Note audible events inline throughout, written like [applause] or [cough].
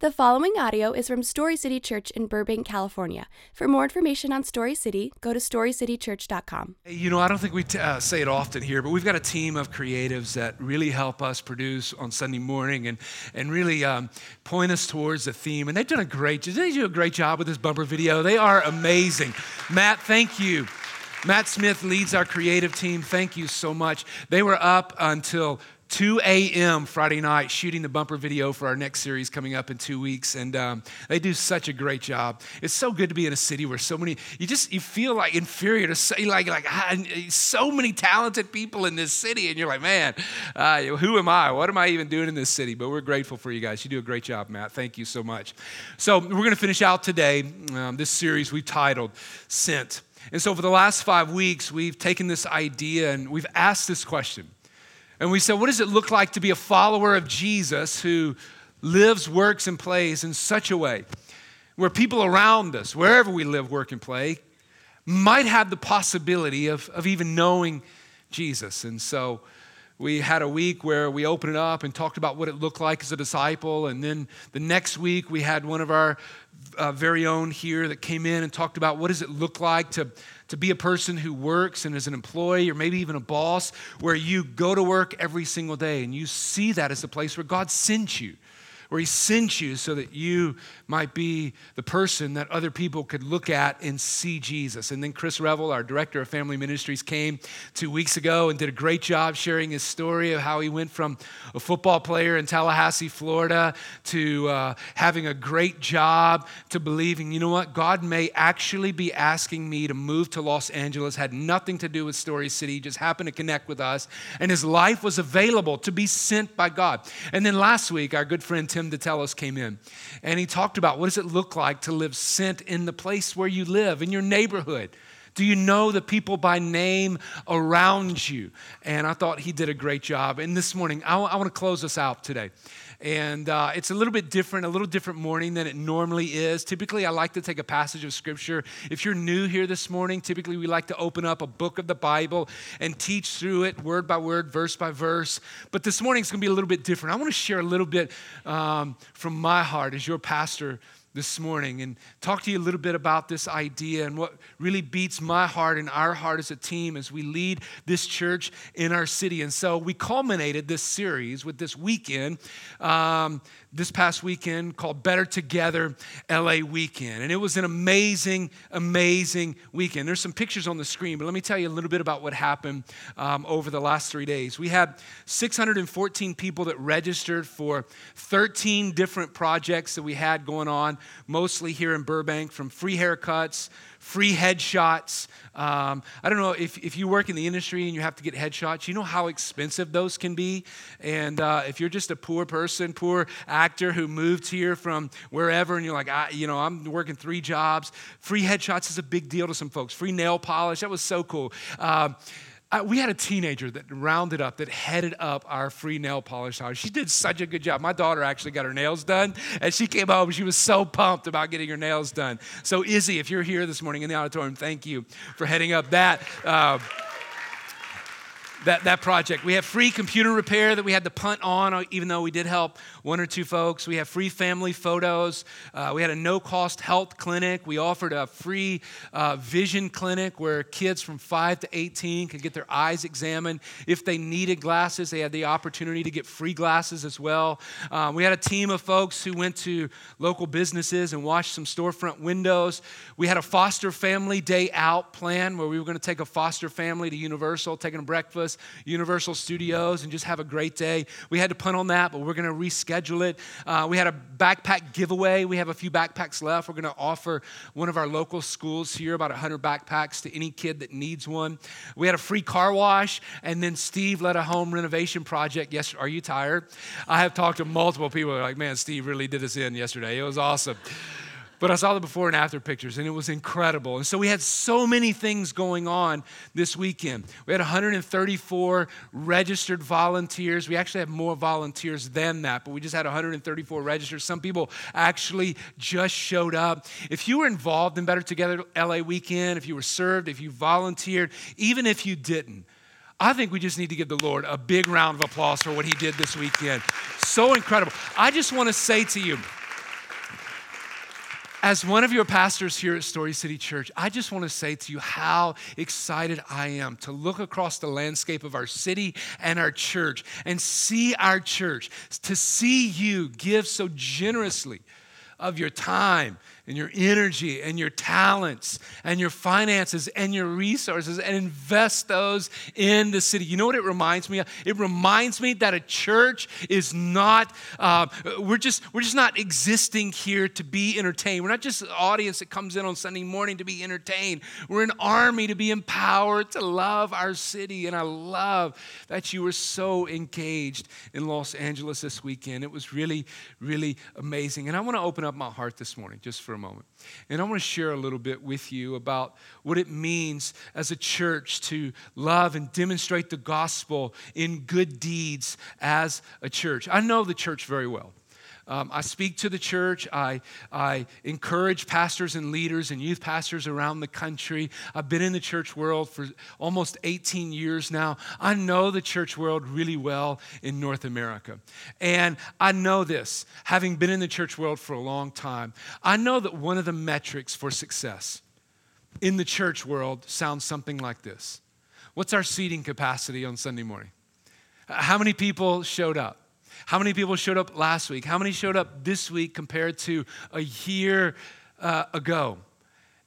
The following audio is from Story City Church in Burbank, California. For more information on Story City, go to storycitychurch.com. You know, I don't think we t- uh, say it often here, but we've got a team of creatives that really help us produce on Sunday morning and, and really um, point us towards the theme. And they've done a great job. They do a great job with this bumper video. They are amazing. Matt, thank you. Matt Smith leads our creative team. Thank you so much. They were up until 2 a.m. Friday night shooting the bumper video for our next series coming up in two weeks. And um, they do such a great job. It's so good to be in a city where so many, you just, you feel like inferior to say like, like ah, so many talented people in this city. And you're like, man, uh, who am I? What am I even doing in this city? But we're grateful for you guys. You do a great job, Matt. Thank you so much. So we're going to finish out today um, this series we titled Sent. And so for the last five weeks, we've taken this idea and we've asked this question and we said, what does it look like to be a follower of Jesus who lives, works, and plays in such a way where people around us, wherever we live, work, and play, might have the possibility of, of even knowing Jesus? And so we had a week where we opened it up and talked about what it looked like as a disciple. And then the next week, we had one of our uh, very own here that came in and talked about what does it look like to to be a person who works and is an employee or maybe even a boss where you go to work every single day and you see that as a place where God sent you where He sent you so that you might be the person that other people could look at and see Jesus. And then Chris Revel, our director of family ministries, came two weeks ago and did a great job sharing his story of how he went from a football player in Tallahassee, Florida, to uh, having a great job, to believing, you know what, God may actually be asking me to move to Los Angeles. Had nothing to do with Story City, just happened to connect with us. And his life was available to be sent by God. And then last week, our good friend Tim DeTellis came in and he talked about what does it look like to live sent in the place where you live, in your neighborhood. Do you know the people by name around you? And I thought he did a great job. And this morning, I, I want to close us out today. And uh, it's a little bit different, a little different morning than it normally is. Typically, I like to take a passage of scripture. If you're new here this morning, typically we like to open up a book of the Bible and teach through it word by word, verse by verse. But this morning it's going to be a little bit different. I want to share a little bit um, from my heart as your pastor this morning and talk to you a little bit about this idea and what really beats my heart and our heart as a team as we lead this church in our city. And so we culminated this series with this weekend um, this past weekend called Better Together LA Weekend. And it was an amazing, amazing weekend. There's some pictures on the screen, but let me tell you a little bit about what happened um, over the last three days. We had 614 people that registered for 13 different projects that we had going on, mostly here in Burbank, from free haircuts free headshots. Um, I don't know if, if you work in the industry and you have to get headshots, you know how expensive those can be. And uh, if you're just a poor person, poor actor who moved here from wherever, and you're like, I, you know, I'm working three jobs, free headshots is a big deal to some folks. Free nail polish, that was so cool. Uh, uh, we had a teenager that rounded up, that headed up our free nail polish house. She did such a good job. My daughter actually got her nails done, and she came home. She was so pumped about getting her nails done. So, Izzy, if you're here this morning in the auditorium, thank you for heading up that. Uh, that, that project. We have free computer repair that we had to punt on, uh, even though we did help one or two folks. We have free family photos. Uh, we had a no cost health clinic. We offered a free uh, vision clinic where kids from 5 to 18 could get their eyes examined. If they needed glasses, they had the opportunity to get free glasses as well. Um, we had a team of folks who went to local businesses and washed some storefront windows. We had a foster family day out plan where we were going to take a foster family to Universal, taking them Universal Studios, and just have a great day. We had to punt on that, but we're going to reschedule it. Uh, we had a backpack giveaway. We have a few backpacks left. We're going to offer one of our local schools here about 100 backpacks to any kid that needs one. We had a free car wash, and then Steve led a home renovation project. Yes, are you tired? I have talked to multiple people. They're like, man, Steve really did us in yesterday. It was awesome. But I saw the before and after pictures, and it was incredible. And so we had so many things going on this weekend. We had 134 registered volunteers. We actually had more volunteers than that, but we just had 134 registered. Some people actually just showed up. If you were involved in Better Together LA Weekend, if you were served, if you volunteered, even if you didn't, I think we just need to give the Lord a big round of applause for what He did this weekend. So incredible. I just want to say to you, as one of your pastors here at Story City Church, I just want to say to you how excited I am to look across the landscape of our city and our church and see our church, to see you give so generously of your time and your energy and your talents and your finances and your resources and invest those in the city. You know what it reminds me of? It reminds me that a church is not, uh, we're, just, we're just not existing here to be entertained. We're not just an audience that comes in on Sunday morning to be entertained. We're an army to be empowered to love our city. And I love that you were so engaged in Los Angeles this weekend. It was really, really amazing. And I want to open up my heart this morning just for a moment. And I want to share a little bit with you about what it means as a church to love and demonstrate the gospel in good deeds as a church. I know the church very well. Um, I speak to the church. I, I encourage pastors and leaders and youth pastors around the country. I've been in the church world for almost 18 years now. I know the church world really well in North America. And I know this, having been in the church world for a long time, I know that one of the metrics for success in the church world sounds something like this What's our seating capacity on Sunday morning? How many people showed up? How many people showed up last week? How many showed up this week compared to a year uh, ago?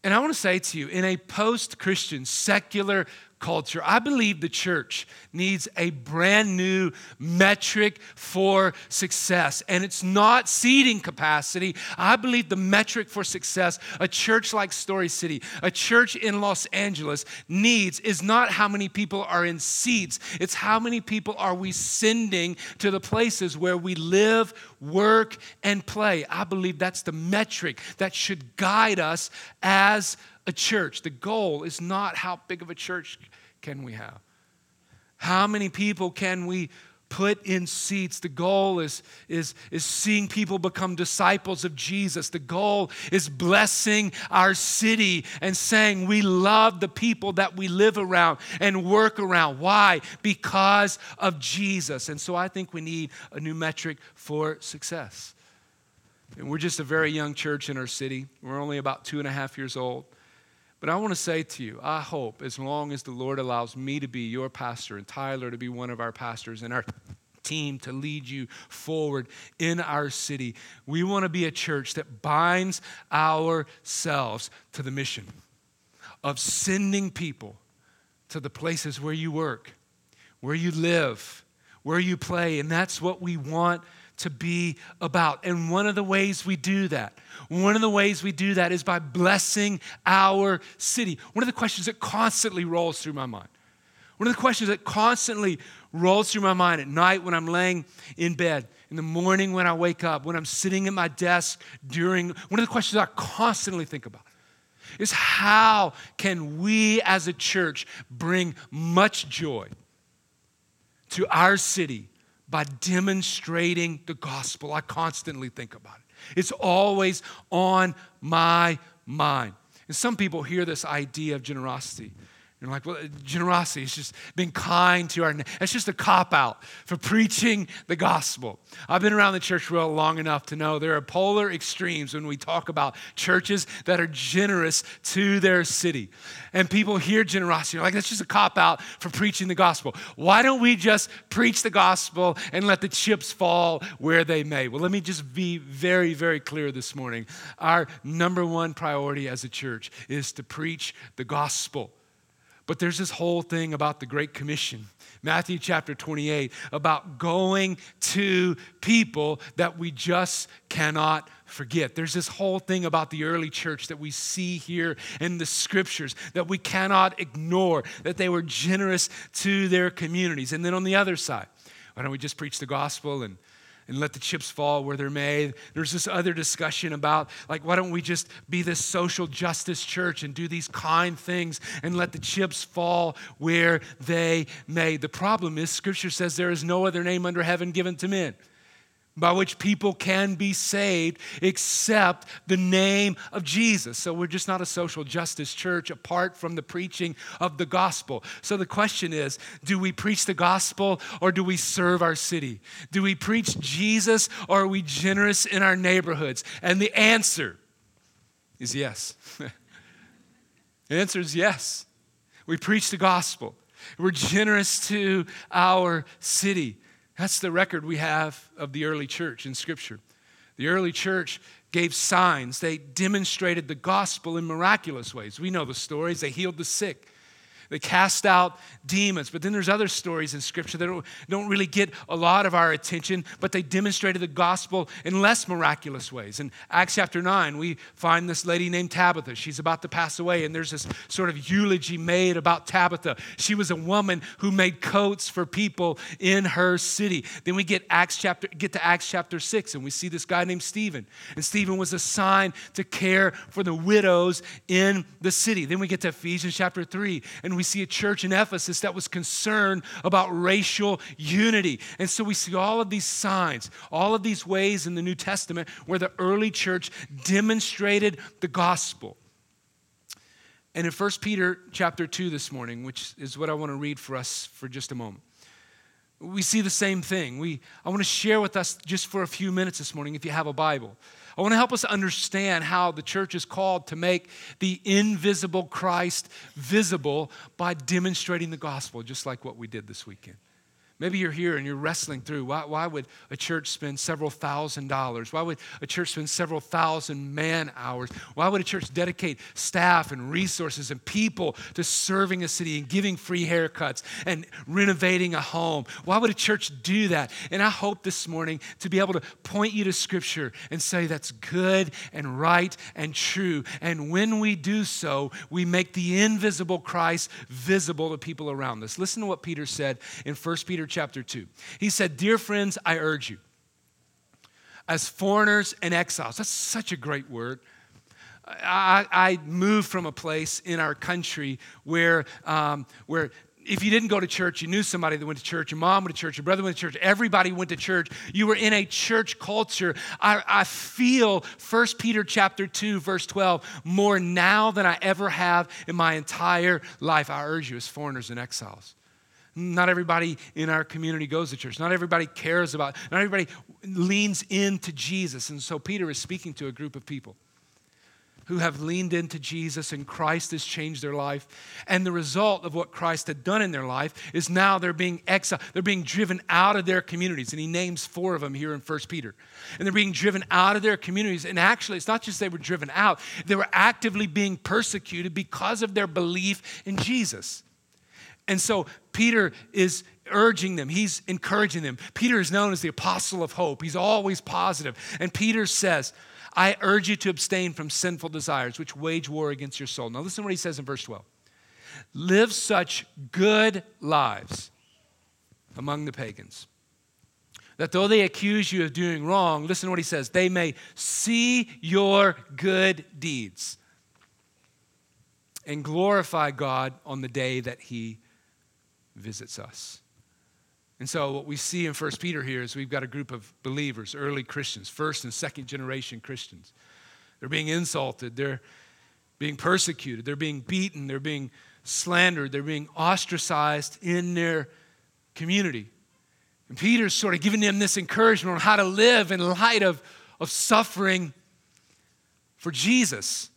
And I want to say to you, in a post Christian, secular culture. I believe the church needs a brand new metric for success. And it's not seating capacity. I believe the metric for success, a church like Story City, a church in Los Angeles needs is not how many people are in seats, it's how many people are we sending to the places where we live, work, and play. I believe that's the metric that should guide us as a church. The goal is not how big of a church can we have? How many people can we put in seats? The goal is, is, is seeing people become disciples of Jesus. The goal is blessing our city and saying we love the people that we live around and work around. Why? Because of Jesus. And so I think we need a new metric for success. And we're just a very young church in our city. We're only about two and a half years old. But I want to say to you, I hope as long as the Lord allows me to be your pastor and Tyler to be one of our pastors and our team to lead you forward in our city, we want to be a church that binds ourselves to the mission of sending people to the places where you work, where you live, where you play. And that's what we want to be about. And one of the ways we do that, one of the ways we do that is by blessing our city. One of the questions that constantly rolls through my mind, one of the questions that constantly rolls through my mind at night when I'm laying in bed, in the morning when I wake up, when I'm sitting at my desk during, one of the questions I constantly think about is how can we as a church bring much joy to our city by demonstrating the gospel. I constantly think about it, it's always on my mind. And some people hear this idea of generosity you're like, well, generosity is just being kind to our. It's just a cop out for preaching the gospel. I've been around the church world long enough to know there are polar extremes when we talk about churches that are generous to their city. And people hear generosity, you're like, that's just a cop out for preaching the gospel. Why don't we just preach the gospel and let the chips fall where they may? Well, let me just be very, very clear this morning. Our number one priority as a church is to preach the gospel. But there's this whole thing about the Great Commission, Matthew chapter 28, about going to people that we just cannot forget. There's this whole thing about the early church that we see here in the scriptures that we cannot ignore, that they were generous to their communities. And then on the other side, why don't we just preach the gospel and and let the chips fall where they're made. There's this other discussion about, like, why don't we just be this social justice church and do these kind things and let the chips fall where they may? The problem is, Scripture says there is no other name under heaven given to men by which people can be saved except the name of Jesus. So we're just not a social justice church apart from the preaching of the gospel. So the question is do we preach the gospel or do we serve our city? Do we preach Jesus or are we generous in our neighborhoods? And the answer is yes. [laughs] the answer is yes. We preach the gospel. We're generous to our city. That's the record we have of the early church in Scripture. The early church gave signs, they demonstrated the gospel in miraculous ways. We know the stories. They healed the sick, they cast out demons. But then there's other stories in Scripture that don't, don't really get a lot of our attention, but they demonstrated the gospel in less miraculous ways. In Acts chapter 9, we find this lady named Tabitha. She's about to pass away, and there's this sort of eulogy made about Tabitha. She was a woman who made coats for people in her city. Then we get Acts chapter get to Acts chapter 6, and we see this guy named Stephen. And Stephen was assigned to care for the widows in the city. Then we get to Ephesians chapter 3, and we see a church in Ephesus that was concerned about racial unity. And so we see all of these signs, all of these ways in the New Testament where the early church demonstrated the gospel. And in 1 Peter chapter 2 this morning, which is what I want to read for us for just a moment, we see the same thing. We, I want to share with us just for a few minutes this morning, if you have a Bible. I want to help us understand how the church is called to make the invisible Christ visible by demonstrating the gospel, just like what we did this weekend. Maybe you're here and you're wrestling through why, why, would a church spend several thousand dollars? Why would a church spend several thousand man hours? Why would a church dedicate staff and resources and people to serving a city and giving free haircuts and renovating a home? Why would a church do that? And I hope this morning to be able to point you to Scripture and say that's good and right and true. And when we do so, we make the invisible Christ visible to people around us. Listen to what Peter said in 1 Peter chapter 2. He said, Dear friends, I urge you, as foreigners and exiles, that's such a great word. I, I moved from a place in our country where, um, where if you didn't go to church, you knew somebody that went to church. Your mom went to church. Your brother went to church. Everybody went to church. You were in a church culture. I, I feel 1 Peter chapter 2, verse 12, more now than I ever have in my entire life. I urge you as foreigners and exiles. Not everybody in our community goes to church. Not everybody cares about, not everybody leans into Jesus. And so Peter is speaking to a group of people who have leaned into Jesus and Christ has changed their life. And the result of what Christ had done in their life is now they're being exiled. They're being driven out of their communities. And he names four of them here in 1 Peter. And they're being driven out of their communities. And actually, it's not just they were driven out, they were actively being persecuted because of their belief in Jesus. And so Peter is urging them, he's encouraging them. Peter is known as the apostle of hope, he's always positive. And Peter says, I urge you to abstain from sinful desires, which wage war against your soul. Now, listen to what he says in verse 12. Live such good lives among the pagans that though they accuse you of doing wrong, listen to what he says, they may see your good deeds and glorify God on the day that he visits us. And so, what we see in 1 Peter here is we've got a group of believers, early Christians, first and second generation Christians. They're being insulted, they're being persecuted, they're being beaten, they're being slandered, they're being ostracized in their community. And Peter's sort of giving them this encouragement on how to live in light of, of suffering for Jesus.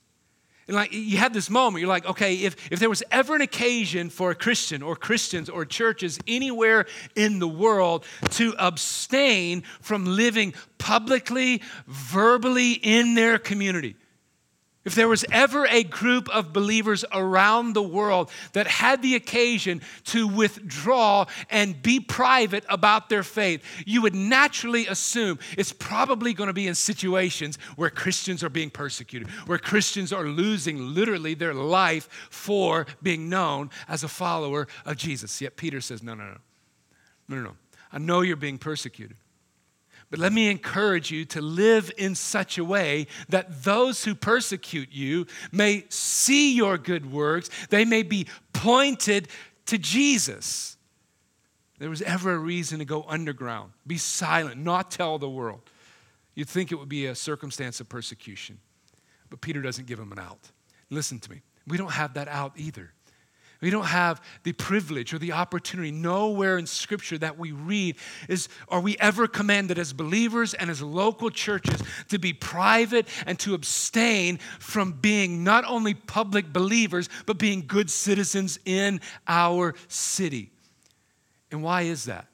Like you have this moment, you're like, okay, if, if there was ever an occasion for a Christian or Christians or churches anywhere in the world to abstain from living publicly, verbally in their community, if there was ever a group of believers around the world that had the occasion to withdraw and be private about their faith, you would naturally assume it's probably going to be in situations where Christians are being persecuted, where Christians are losing literally their life for being known as a follower of Jesus. Yet Peter says, no, no, no. No, no, no. I know you're being persecuted. But let me encourage you to live in such a way that those who persecute you may see your good works, they may be pointed to Jesus. There was ever a reason to go underground, be silent, not tell the world. You'd think it would be a circumstance of persecution. But Peter doesn't give him an out. Listen to me. We don't have that out either. We don't have the privilege or the opportunity. Nowhere in Scripture that we read is are we ever commanded as believers and as local churches to be private and to abstain from being not only public believers, but being good citizens in our city. And why is that?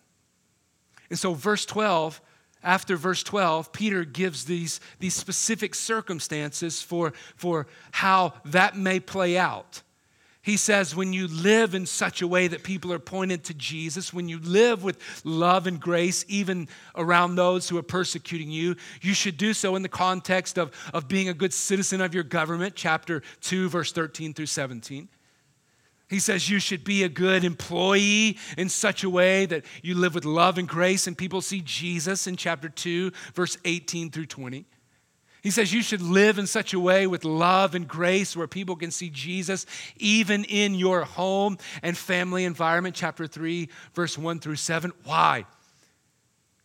And so, verse 12, after verse 12, Peter gives these, these specific circumstances for, for how that may play out. He says, when you live in such a way that people are pointed to Jesus, when you live with love and grace, even around those who are persecuting you, you should do so in the context of, of being a good citizen of your government, chapter 2, verse 13 through 17. He says you should be a good employee in such a way that you live with love and grace, and people see Jesus in chapter 2, verse 18 through 20. He says you should live in such a way with love and grace where people can see Jesus even in your home and family environment, chapter 3, verse 1 through 7. Why?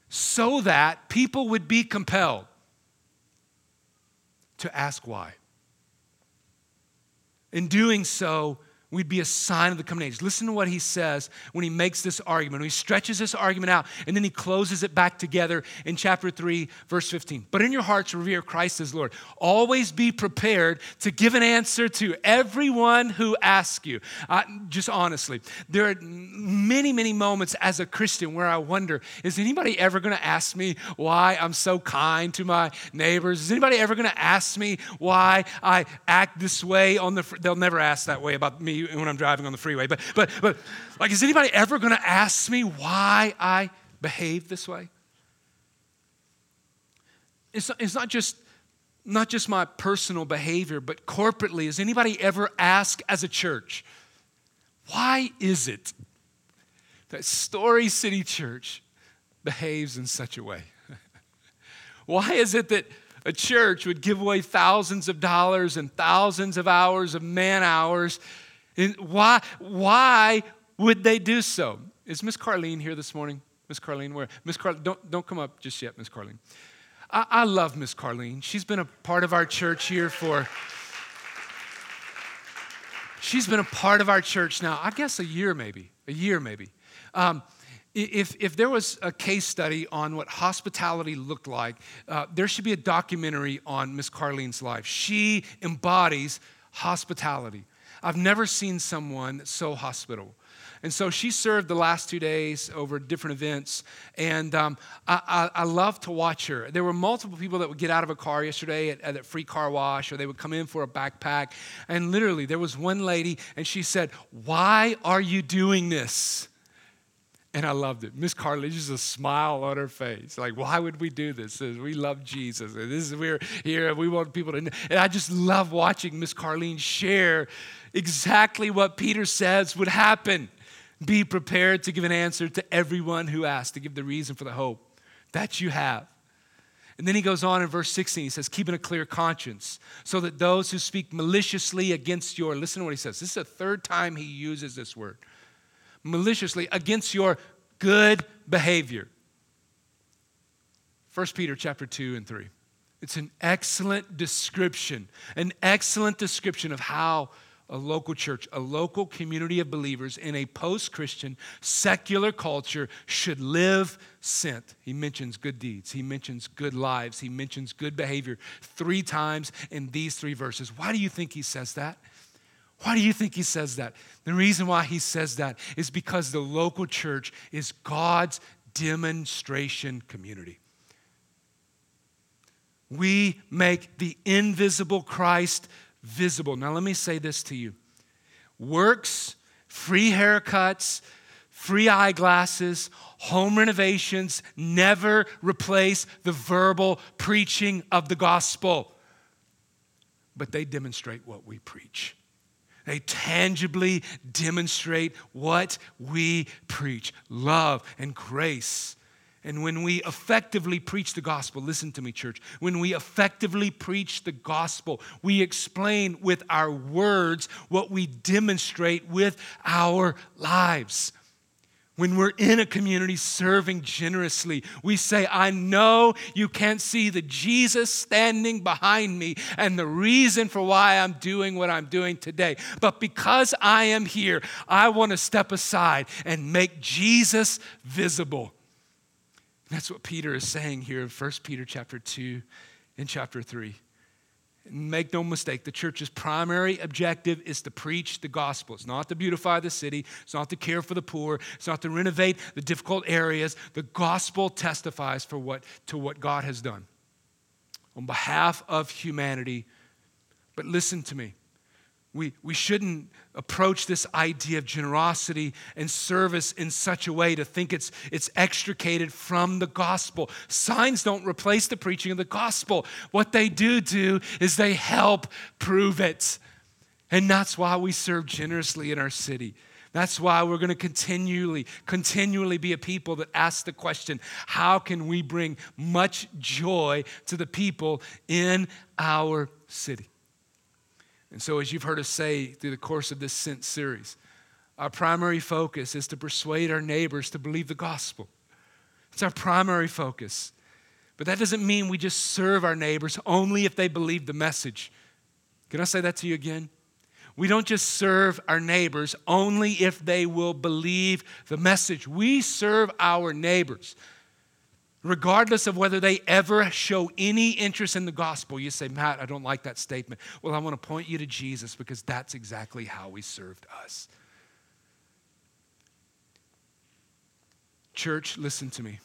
So that people would be compelled to ask why. In doing so, we'd be a sign of the coming age. Listen to what he says when he makes this argument. When he stretches this argument out and then he closes it back together in chapter 3, verse 15. But in your hearts, revere Christ as Lord. Always be prepared to give an answer to everyone who asks you. Uh, just honestly, there are many, many moments as a Christian where I wonder is anybody ever going to ask me why I'm so kind to my neighbors? Is anybody ever going to ask me why I act this way on the, fr- they'll never ask that way about me when I'm driving on the freeway. But, but, but like, is anybody ever going to ask me why I behave this way? It's it's not just not just my personal behavior, but corporately. Is anybody ever asked as a church, why is it that Story City Church behaves in such a way? [laughs] why is it that a church would give away thousands of dollars and thousands of hours of man hours and why, why would they do so? Is Miss Carlene here this morning? Miss Carlene, where? Miss Carlene, don't, don't come up just yet, Miss Carlene. I, I love Miss Carlene. She's been a part of our church here for, she's been a part of our church now, I guess a year maybe, a year maybe. Um, if, if there was a case study on what hospitality looked like, uh, there should be a documentary on Miss Carlene's life. She embodies hospitality. I've never seen someone so hospitable. And so she served the last two days over different events. And um, I, I, I, love to watch her. There were multiple people that would get out of a car yesterday at, at a free car wash, or they would come in for a backpack. And literally, there was one lady, and she said, Why are you doing this? And I loved it. Miss Carly, just a smile on her face. Like, why would we do this? We love Jesus. And this is we're here. We want people to know. And I just love watching Miss Carlene share exactly what Peter says would happen. Be prepared to give an answer to everyone who asks, to give the reason for the hope that you have. And then he goes on in verse 16, he says, keeping a clear conscience, so that those who speak maliciously against your, listen to what he says. This is the third time he uses this word maliciously against your good behavior. 1 Peter chapter 2 and 3. It's an excellent description, an excellent description of how a local church, a local community of believers in a post Christian, secular culture should live sent. He mentions good deeds, he mentions good lives, he mentions good behavior three times in these three verses. Why do you think he says that? Why do you think he says that? The reason why he says that is because the local church is God's demonstration community. We make the invisible Christ visible. Now, let me say this to you works, free haircuts, free eyeglasses, home renovations never replace the verbal preaching of the gospel, but they demonstrate what we preach. They tangibly demonstrate what we preach love and grace. And when we effectively preach the gospel, listen to me, church. When we effectively preach the gospel, we explain with our words what we demonstrate with our lives. When we're in a community serving generously, we say, I know you can't see the Jesus standing behind me and the reason for why I'm doing what I'm doing today. But because I am here, I want to step aside and make Jesus visible. That's what Peter is saying here in 1 Peter chapter 2 and chapter 3. Make no mistake, the church's primary objective is to preach the gospel. It's not to beautify the city, it's not to care for the poor, it's not to renovate the difficult areas. The gospel testifies for what, to what God has done on behalf of humanity. But listen to me. We, we shouldn't approach this idea of generosity and service in such a way to think it's, it's extricated from the gospel. Signs don't replace the preaching of the gospel. What they do do is they help prove it. And that's why we serve generously in our city. That's why we're going to continually, continually be a people that ask the question how can we bring much joy to the people in our city? And so, as you've heard us say through the course of this Sent series, our primary focus is to persuade our neighbors to believe the gospel. It's our primary focus. But that doesn't mean we just serve our neighbors only if they believe the message. Can I say that to you again? We don't just serve our neighbors only if they will believe the message. We serve our neighbors regardless of whether they ever show any interest in the gospel. You say, Matt, I don't like that statement. Well, I want to point you to Jesus because that's exactly how he served us. Church, listen to me.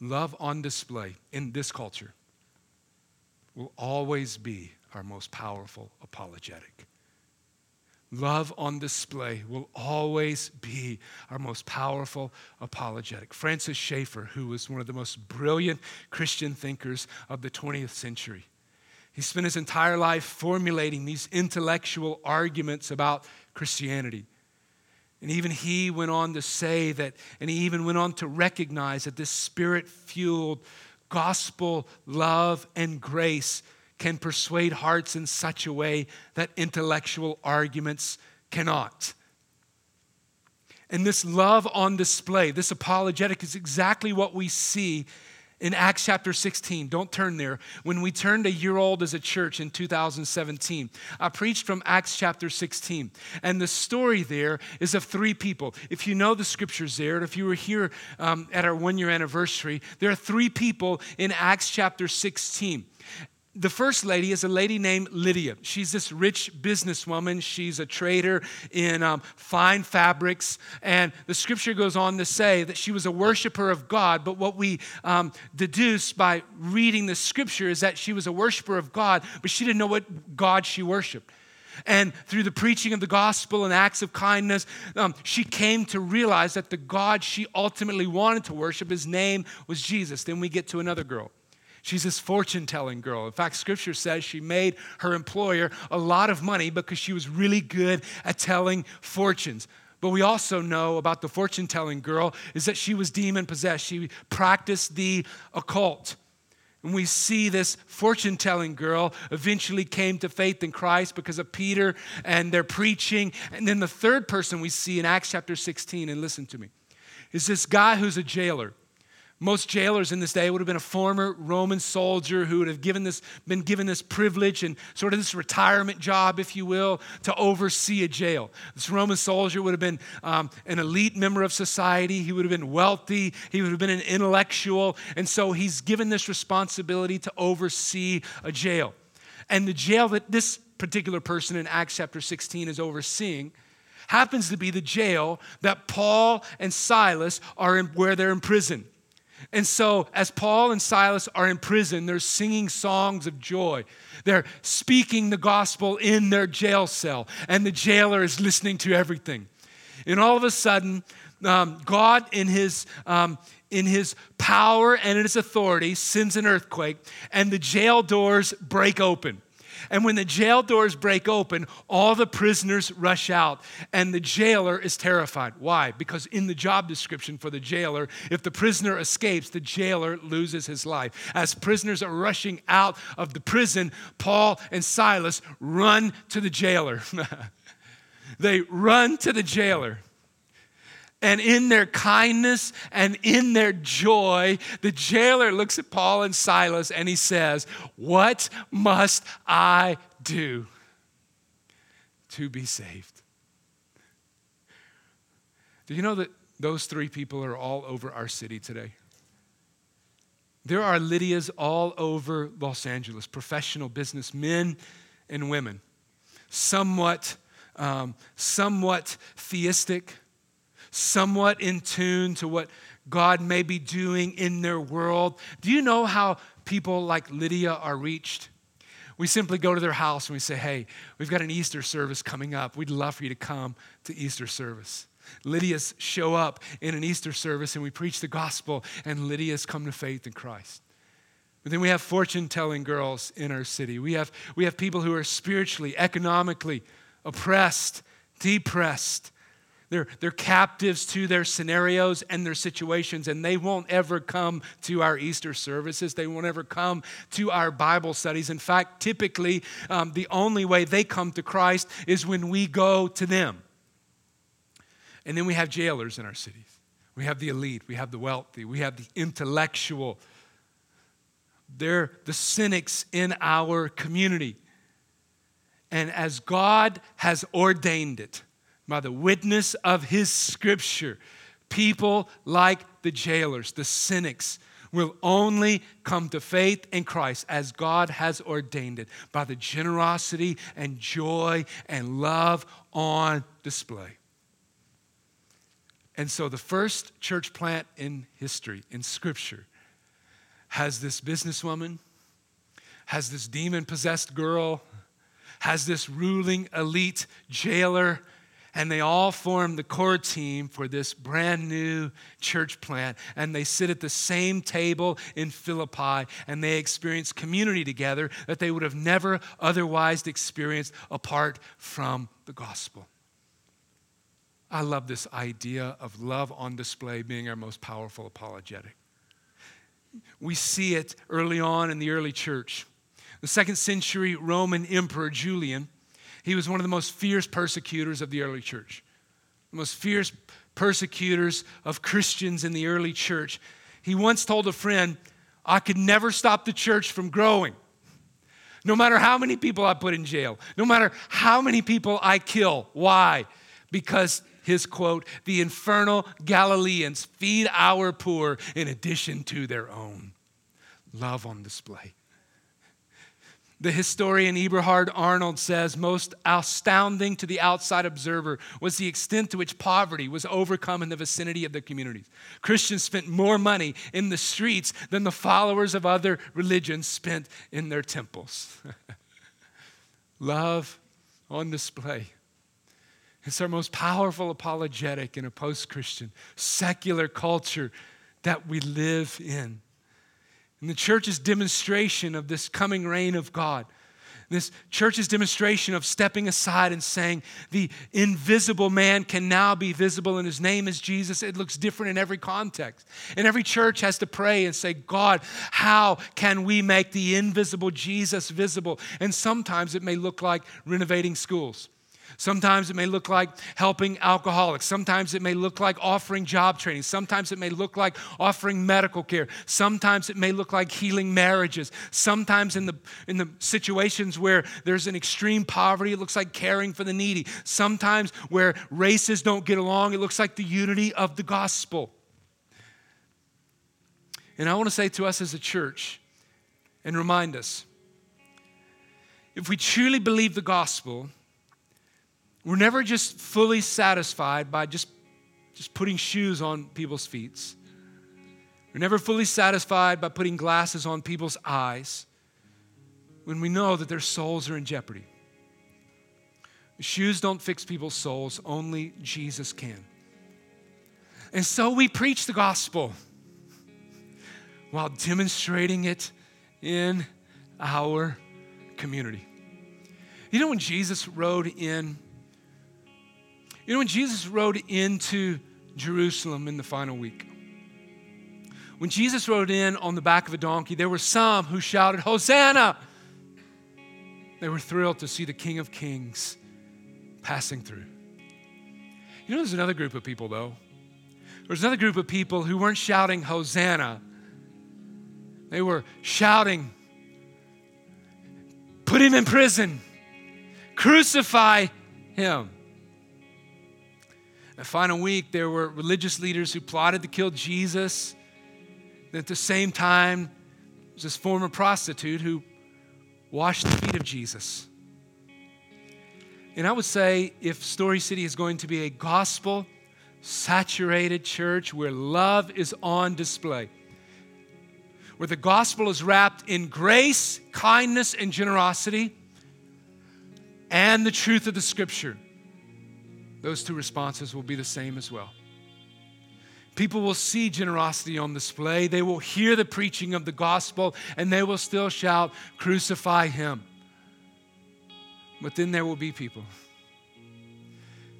Love on display in this culture will always be our most powerful apologetic. Love on display will always be our most powerful apologetic. Francis Schaeffer, who was one of the most brilliant Christian thinkers of the 20th century, he spent his entire life formulating these intellectual arguments about Christianity. And even he went on to say that, and he even went on to recognize that this spirit fueled gospel love and grace can persuade hearts in such a way that intellectual arguments cannot. And this love on display, this apologetic, is exactly what we see in Acts chapter 16. Don't turn there. When we turned a year old as a church in 2017, I preached from Acts chapter 16. And the story there is of three people. If you know the scriptures there, and if you were here um, at our one year anniversary, there are three people in Acts chapter 16 the first lady is a lady named Lydia. She's this rich businesswoman. She's a trader in um, fine fabrics. And the scripture goes on to say that she was a worshiper of God. But what we um, deduce by reading the scripture is that she was a worshiper of God, but she didn't know what God she worshiped. And through the preaching of the gospel and acts of kindness, um, she came to realize that the God she ultimately wanted to worship, his name was Jesus. Then we get to another girl. She's this fortune telling girl. In fact, scripture says she made her employer a lot of money because she was really good at telling fortunes. But we also know about the fortune telling girl is that she was demon possessed. She practiced the occult. And we see this fortune telling girl eventually came to faith in Christ because of Peter and their preaching. And then the third person we see in Acts chapter 16, and listen to me, is this guy who's a jailer. Most jailers in this day would have been a former Roman soldier who would have given this, been given this privilege and sort of this retirement job, if you will, to oversee a jail. This Roman soldier would have been um, an elite member of society. He would have been wealthy. He would have been an intellectual. And so he's given this responsibility to oversee a jail. And the jail that this particular person in Acts chapter 16 is overseeing happens to be the jail that Paul and Silas are in, where they're in prison. And so, as Paul and Silas are in prison, they're singing songs of joy. They're speaking the gospel in their jail cell, and the jailer is listening to everything. And all of a sudden, um, God, in his, um, in his power and in his authority, sends an earthquake, and the jail doors break open. And when the jail doors break open, all the prisoners rush out, and the jailer is terrified. Why? Because in the job description for the jailer, if the prisoner escapes, the jailer loses his life. As prisoners are rushing out of the prison, Paul and Silas run to the jailer. [laughs] they run to the jailer. And in their kindness and in their joy, the jailer looks at Paul and Silas and he says, What must I do to be saved? Do you know that those three people are all over our city today? There are Lydias all over Los Angeles, professional businessmen and women, somewhat, um, somewhat theistic somewhat in tune to what God may be doing in their world. Do you know how people like Lydia are reached? We simply go to their house and we say, Hey, we've got an Easter service coming up. We'd love for you to come to Easter service. Lydia's show up in an Easter service and we preach the gospel, and Lydia's come to faith in Christ. But then we have fortune telling girls in our city. We have, we have people who are spiritually, economically oppressed, depressed, they're, they're captives to their scenarios and their situations, and they won't ever come to our Easter services. They won't ever come to our Bible studies. In fact, typically, um, the only way they come to Christ is when we go to them. And then we have jailers in our cities. We have the elite, we have the wealthy, we have the intellectual. They're the cynics in our community. And as God has ordained it, by the witness of his scripture, people like the jailers, the cynics, will only come to faith in Christ as God has ordained it by the generosity and joy and love on display. And so the first church plant in history, in Scripture, has this businesswoman, has this demon possessed girl, has this ruling elite jailer and they all form the core team for this brand new church plant. And they sit at the same table in Philippi and they experience community together that they would have never otherwise experienced apart from the gospel. I love this idea of love on display being our most powerful apologetic. We see it early on in the early church. The second century Roman Emperor Julian he was one of the most fierce persecutors of the early church, the most fierce persecutors of Christians in the early church. He once told a friend, I could never stop the church from growing. No matter how many people I put in jail, no matter how many people I kill. Why? Because his quote, the infernal Galileans feed our poor in addition to their own. Love on display. The historian Eberhard Arnold says most astounding to the outside observer was the extent to which poverty was overcome in the vicinity of the communities. Christians spent more money in the streets than the followers of other religions spent in their temples. [laughs] Love on display. It's our most powerful apologetic in a post Christian, secular culture that we live in. And the church's demonstration of this coming reign of God, this church's demonstration of stepping aside and saying the invisible man can now be visible and his name is Jesus, it looks different in every context. And every church has to pray and say, God, how can we make the invisible Jesus visible? And sometimes it may look like renovating schools. Sometimes it may look like helping alcoholics. Sometimes it may look like offering job training. Sometimes it may look like offering medical care. Sometimes it may look like healing marriages. Sometimes in the, in the situations where there's an extreme poverty, it looks like caring for the needy. Sometimes where races don't get along, it looks like the unity of the gospel. And I want to say to us as a church and remind us if we truly believe the gospel, we're never just fully satisfied by just, just putting shoes on people's feet. We're never fully satisfied by putting glasses on people's eyes when we know that their souls are in jeopardy. Shoes don't fix people's souls, only Jesus can. And so we preach the gospel while demonstrating it in our community. You know, when Jesus rode in you know, when Jesus rode into Jerusalem in the final week, when Jesus rode in on the back of a donkey, there were some who shouted, Hosanna! They were thrilled to see the King of Kings passing through. You know, there's another group of people, though, There was another group of people who weren't shouting, Hosanna. They were shouting, Put him in prison, crucify him. The final week, there were religious leaders who plotted to kill Jesus. And at the same time, was this former prostitute who washed the feet of Jesus. And I would say if Story City is going to be a gospel saturated church where love is on display, where the gospel is wrapped in grace, kindness, and generosity, and the truth of the scripture, those two responses will be the same as well. People will see generosity on display. They will hear the preaching of the gospel and they will still shout, Crucify him. But then there will be people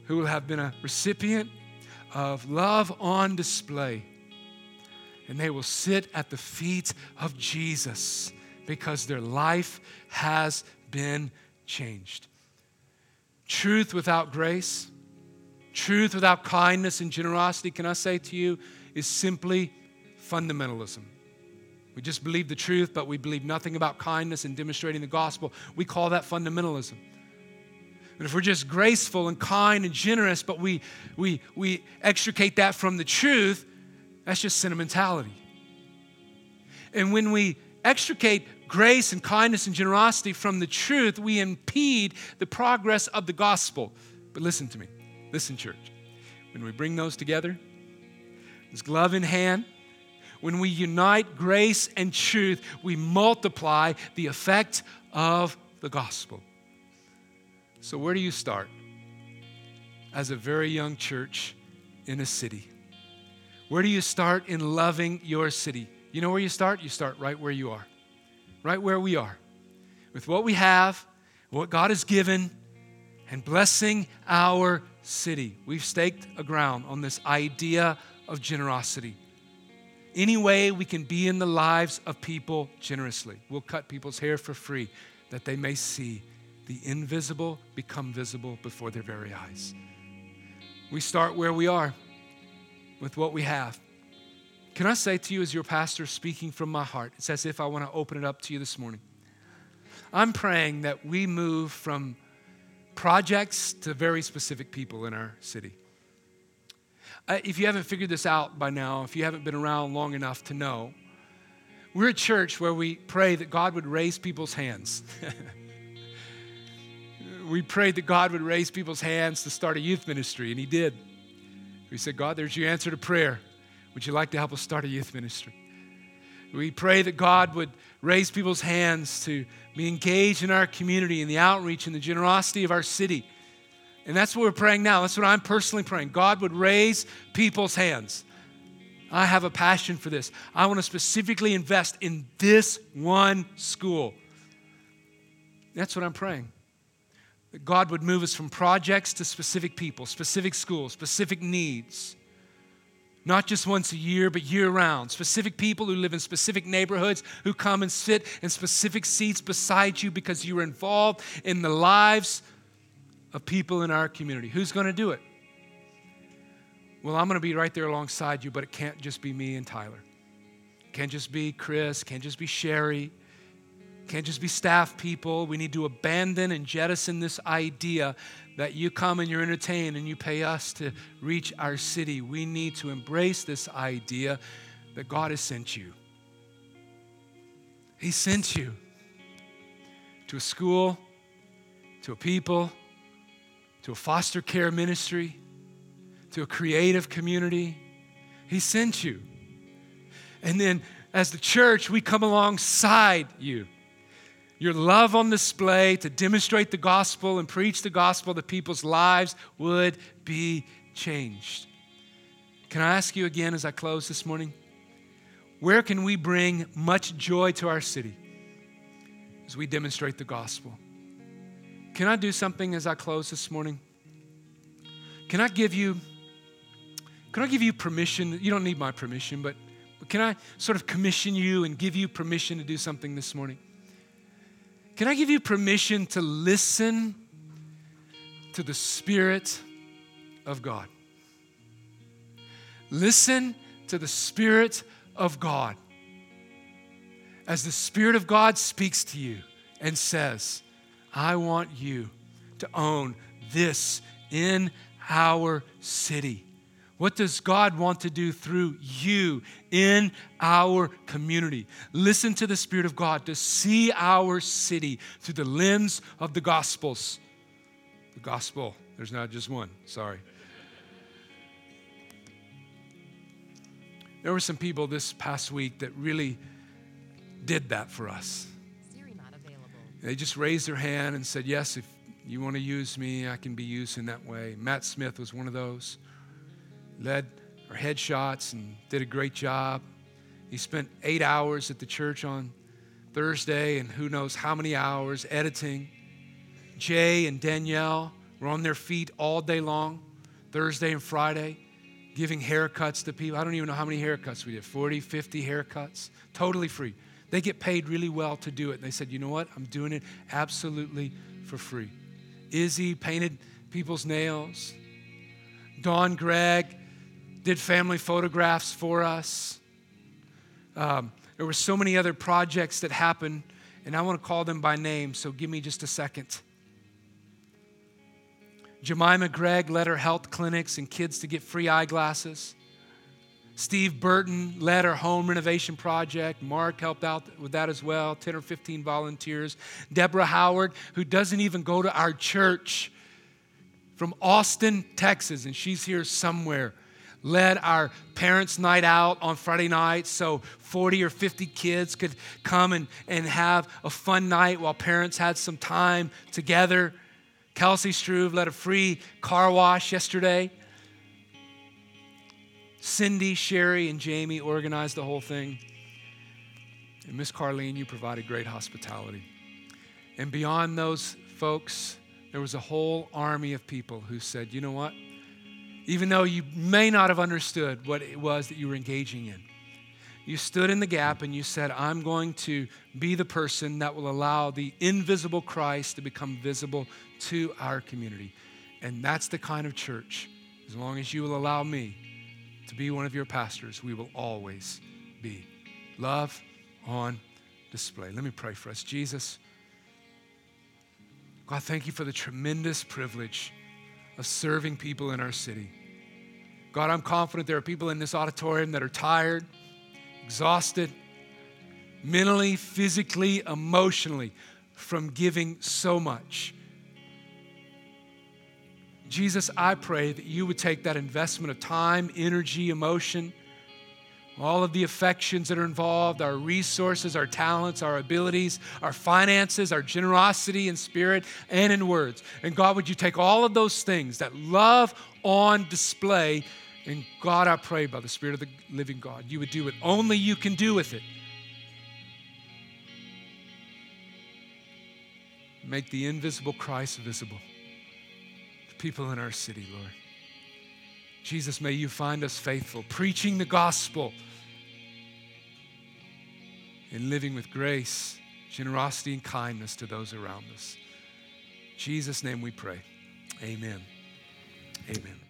who will have been a recipient of love on display. And they will sit at the feet of Jesus because their life has been changed. Truth without grace, truth without kindness and generosity, can I say to you, is simply fundamentalism. We just believe the truth, but we believe nothing about kindness and demonstrating the gospel. We call that fundamentalism. And if we're just graceful and kind and generous, but we, we, we extricate that from the truth, that's just sentimentality. And when we extricate grace and kindness and generosity from the truth, we impede the progress of the gospel. But listen to me. Listen, church. When we bring those together, this glove in hand, when we unite grace and truth, we multiply the effect of the gospel. So, where do you start? As a very young church in a city. Where do you start in loving your city? You know where you start? You start right where you are, right where we are, with what we have, what God has given, and blessing our city. We've staked a ground on this idea of generosity any way we can be in the lives of people generously. We'll cut people's hair for free that they may see the invisible become visible before their very eyes. We start where we are with what we have. Can I say to you, as your pastor speaking from my heart, it's as if I want to open it up to you this morning. I'm praying that we move from projects to very specific people in our city uh, if you haven't figured this out by now, if you haven't been around long enough to know, we're a church where we pray that God would raise people's hands. [laughs] we prayed that God would raise people's hands to start a youth ministry, and He did. We said, God, there's your answer to prayer. Would you like to help us start a youth ministry? We pray that God would raise people's hands to be engaged in our community and the outreach and the generosity of our city. And that's what we're praying now. That's what I'm personally praying. God would raise people's hands. I have a passion for this. I want to specifically invest in this one school. That's what I'm praying. That God would move us from projects to specific people, specific schools, specific needs. Not just once a year, but year round. Specific people who live in specific neighborhoods who come and sit in specific seats beside you because you're involved in the lives of people in our community. Who's going to do it? Well, I'm going to be right there alongside you, but it can't just be me and Tyler. It can't just be Chris, can't just be Sherry, can't just be staff people. We need to abandon and jettison this idea that you come and you're entertained and you pay us to reach our city. We need to embrace this idea that God has sent you. He sent you to a school, to a people, to a foster care ministry, to a creative community. He sent you. And then, as the church, we come alongside you. Your love on display to demonstrate the gospel and preach the gospel that people's lives would be changed. Can I ask you again as I close this morning? Where can we bring much joy to our city as we demonstrate the gospel? Can I do something as I close this morning? Can I give you can I give you permission? You don't need my permission, but can I sort of commission you and give you permission to do something this morning? Can I give you permission to listen to the Spirit of God? Listen to the Spirit of God. As the Spirit of God speaks to you and says, I want you to own this in our city. What does God want to do through you in our community? Listen to the Spirit of God to see our city through the lens of the Gospels. The Gospel, there's not just one, sorry. There were some people this past week that really did that for us. They just raised their hand and said, Yes, if you want to use me, I can be used in that way. Matt Smith was one of those led our headshots and did a great job. He spent eight hours at the church on Thursday and who knows how many hours editing. Jay and Danielle were on their feet all day long, Thursday and Friday, giving haircuts to people. I don't even know how many haircuts we did 40, 50 haircuts, totally free. They get paid really well to do it. And they said, you know what? I'm doing it absolutely for free. Izzy painted people's nails. Don Gregg did family photographs for us. Um, there were so many other projects that happened, and I want to call them by name, so give me just a second. Jemima Gregg led her health clinics and kids to get free eyeglasses. Steve Burton led our home renovation project. Mark helped out with that as well, 10 or 15 volunteers. Deborah Howard, who doesn't even go to our church, from Austin, Texas, and she's here somewhere led our parents' night out on Friday night so 40 or 50 kids could come and, and have a fun night while parents had some time together. Kelsey Struve led a free car wash yesterday. Cindy, Sherry, and Jamie organized the whole thing. And Miss Carlene, you provided great hospitality. And beyond those folks, there was a whole army of people who said, you know what? Even though you may not have understood what it was that you were engaging in. You stood in the gap and you said, I'm going to be the person that will allow the invisible Christ to become visible to our community. And that's the kind of church, as long as you will allow me to be one of your pastors, we will always be. Love on display. Let me pray for us. Jesus, God, thank you for the tremendous privilege of serving people in our city. God, I'm confident there are people in this auditorium that are tired, exhausted, mentally, physically, emotionally from giving so much. Jesus, I pray that you would take that investment of time, energy, emotion, all of the affections that are involved, our resources, our talents, our abilities, our finances, our generosity in spirit and in words. And God, would you take all of those things, that love on display, and God, I pray by the Spirit of the living God, you would do what only you can do with it. Make the invisible Christ visible to people in our city, Lord. Jesus, may you find us faithful, preaching the gospel and living with grace, generosity, and kindness to those around us. In Jesus' name we pray. Amen. Amen.